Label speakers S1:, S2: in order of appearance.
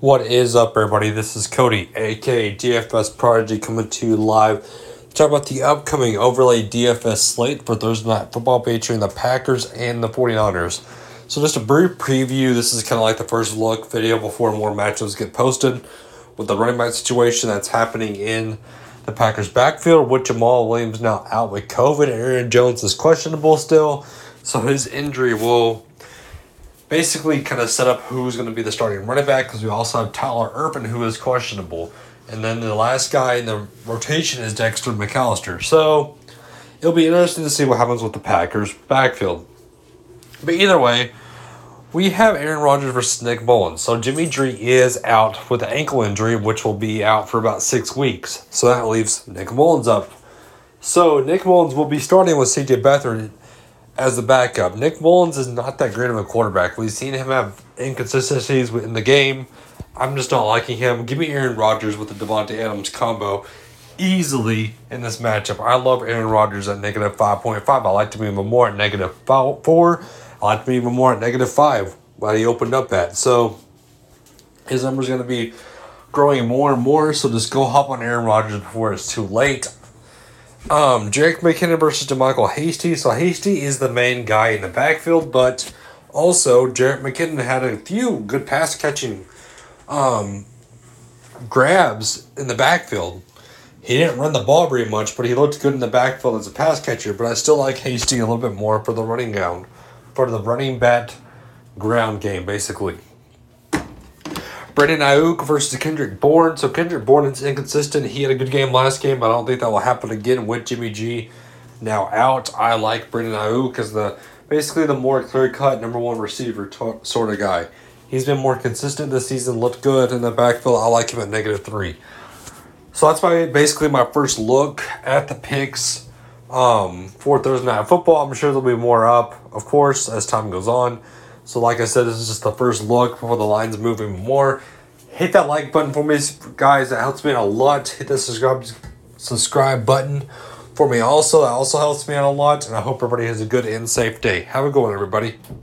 S1: What is up, everybody? This is Cody, aka DFS Prodigy, coming to you live. Talk about the upcoming overlay DFS slate for Thursday Night Football featuring the Packers and the 49ers. So, just a brief preview. This is kind of like the first look video before more matchups get posted with the running back situation that's happening in the Packers' backfield with Jamaal Williams now out with COVID. Aaron Jones is questionable still, so his injury will basically kind of set up who's going to be the starting running back because we also have Tyler Ervin who is questionable. And then the last guy in the rotation is Dexter McAllister. So it'll be interesting to see what happens with the Packers backfield. But either way, we have Aaron Rodgers versus Nick Mullens. So Jimmy G is out with an ankle injury, which will be out for about six weeks. So that leaves Nick Mullens up. So Nick Mullens will be starting with CJ Beathard as the backup. Nick Mullens is not that great of a quarterback. We've seen him have inconsistencies in the game. I'm just not liking him. Give me Aaron Rodgers with the Davante Adams combo easily in this matchup. I love Aaron Rodgers at negative 5.5. I like to be even more at negative 4. I like to be even more at negative 5 while he opened up at. So his number's going to be growing more and more. So just go hop on Aaron Rodgers before it's too late. Um, Jerick McKinnon versus JaMycal Hasty. So Hasty is the main guy in the backfield, but also Jerick McKinnon had a few good pass catching um, grabs in the backfield. He didn't run the ball very much, but he looked good in the backfield as a pass catcher. But I still like Hasty a little bit more for the running ground, for the running bat ground game, basically. Brandon Aiyuk versus Kendrick Bourne. So Kendrick Bourne is inconsistent. He had a good game last game, but I don't think that will happen again with Jimmy G now out. I like Brandon Aiyuk as the basically the more clear cut number one receiver t- sort of guy. He's been more consistent this season. Looked good in the backfield. I like him at negative three. So that's my basically my first look at the picks um, for Thursday night football. I'm sure there'll be more up, of course, as time goes on. So, like I said, this is just the first look before the line's moving more. Hit that like button for me, guys. That helps me out a lot. Hit the subscribe subscribe button for me also. That also helps me out a lot. And I hope everybody has a good and safe day. Have a good one, everybody.